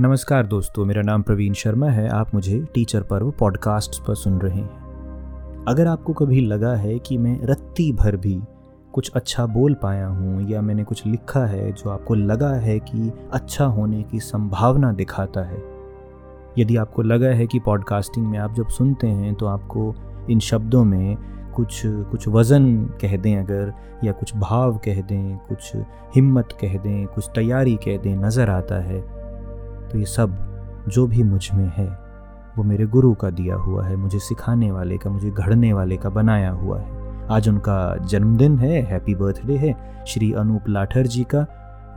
नमस्कार दोस्तों, मेरा नाम प्रवीण शर्मा है। आप मुझे टीचर पर्व पॉडकास्ट पर सुन रहे हैं। अगर आपको कभी लगा है कि मैं रत्ती भर भी कुछ अच्छा बोल पाया हूँ या मैंने कुछ लिखा है जो आपको लगा है कि अच्छा होने की संभावना दिखाता है, यदि आपको लगा है कि पॉडकास्टिंग में आप जब सुनते हैं तो आपको इन शब्दों में कुछ कुछ वज़न कह दें अगर, या कुछ भाव कह दें, कुछ हिम्मत कह दें, कुछ तैयारी कह दें, नज़र आता है। तो ये सब जो भी मुझमें है, वो मेरे गुरु का दिया हुआ है, मुझे सिखाने वाले का, मुझे घड़ने वाले का बनाया हुआ है। आज उनका जन्मदिन है, हैप्पी बर्थडे है, श्री अनूप लाठर जी का,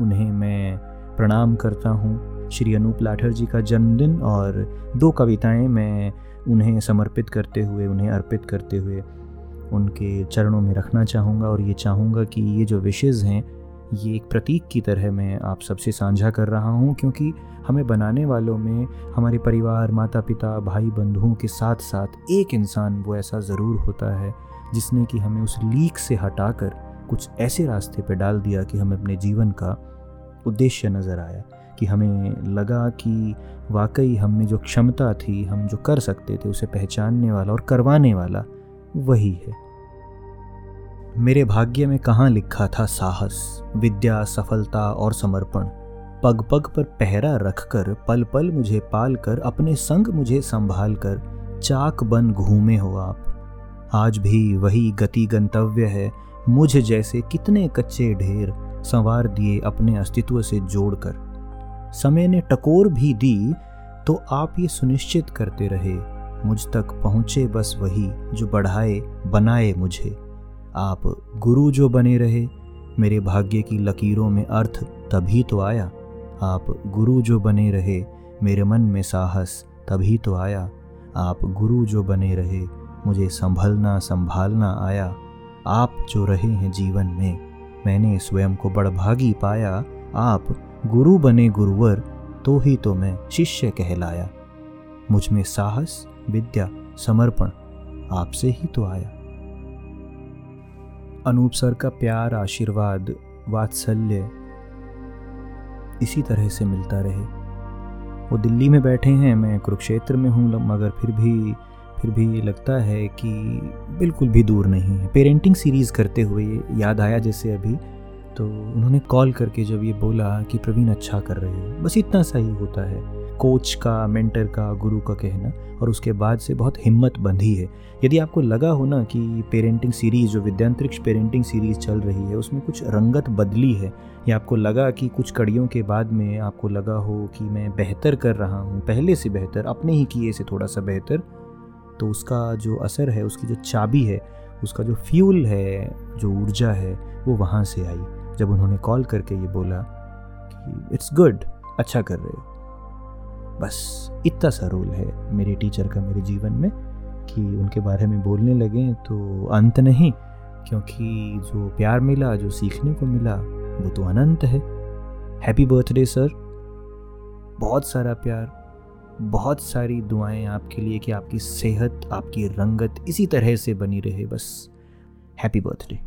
उन्हें मैं प्रणाम करता हूँ। श्री अनूप लाठर जी का जन्मदिन और दो कविताएँ मैं उन्हें समर्पित करते हुए, उन्हें अर्पित करते हुए उनके चरणों में रखना चाहूँगा और ये चाहूँगा कि ये जो विशेज़ हैं ये एक प्रतीक की तरह मैं आप सबसे साझा कर रहा हूँ, क्योंकि हमें बनाने वालों में हमारे परिवार माता पिता भाई बंधुओं के साथ साथ एक इंसान वो ऐसा ज़रूर होता है, जिसने कि हमें उस लीक से हटाकर कुछ ऐसे रास्ते पर डाल दिया कि हमें अपने जीवन का उद्देश्य नज़र आया, कि हमें लगा कि वाकई हम में जो क्षमता थी, हम जो कर सकते थे, उसे पहचानने वाला और करवाने वाला वही है। मेरे भाग्य में कहाँ लिखा था साहस, विद्या, सफलता और समर्पण। पग पग पर पहरा रखकर पल पल मुझे पाल कर अपने संग मुझे संभाल कर चाक बन घूमे हो आप। आज भी वही गति गंतव्य है, मुझ जैसे कितने कच्चे ढेर संवार दिए अपने अस्तित्व से जोड़कर। समय ने टकोर भी दी तो आप ये सुनिश्चित करते रहे, मुझ तक पहुँचे बस वही, जो बढ़ाए, बनाए मुझे। आप गुरु जो बने रहे, मेरे भाग्य की लकीरों में अर्थ तभी तो आया। आप गुरु जो बने रहे, मेरे मन में साहस तभी तो आया। आप गुरु जो बने रहे, मुझे संभलना संभालना आया। आप जो रहे हैं जीवन में, मैंने स्वयं को बड़भागी पाया। आप गुरु बने गुरुवर तो ही तो मैं शिष्य कहलाया। मुझमें साहस, विद्या, समर्पण आपसे ही तो आया। अनूप सर का प्यार, आशीर्वाद, वात्सल्य इसी तरह से मिलता रहे। वो दिल्ली में बैठे हैं, मैं कुरुक्षेत्र में हूँ मगर फिर भी फिर भी लगता है कि बिल्कुल भी दूर नहीं है। पेरेंटिंग सीरीज़ करते हुए याद आया जैसे अभी तो उन्होंने कॉल करके जब ये बोला कि प्रवीण अच्छा कर रहे हो, बस इतना सा ही होता है। कोच का मेंटर का गुरु का कहना और उसके बाद से बहुत हिम्मत बंधी है। यदि आपको लगा हो ना कि पेरेंटिंग सीरीज़ जो विद्यांतरिक्ष पेरेंटिंग सीरीज़ चल रही है, उसमें कुछ रंगत बदली है, या आपको लगा कि कुछ कड़ियों के बाद में आपको लगा हो कि मैं बेहतर कर रहा हूँ, पहले से बेहतर, अपने ही किए से थोड़ा सा बेहतर तो उसका जो असर है, उसकी जो चाबी है, उसका जो फ्यूल है, जो ऊर्जा है, वो वहाँ से आई। जब उन्होंने कॉल करके ये बोला कि इट्स गुड अच्छा कर रहे हो। बस इतना सा रोल है मेरे टीचर का मेरे जीवन में कि उनके बारे में बोलने लगे तो अंत नहीं, क्योंकि जो प्यार मिला, जो सीखने को मिला, वो तो अनंत है। हैप्पी बर्थडे सर बहुत सारा प्यार, बहुत सारी दुआएँ आपके लिए कि आपकी सेहत, आपकी रंगत इसी तरह से बनी रहे, बस। Happy birthday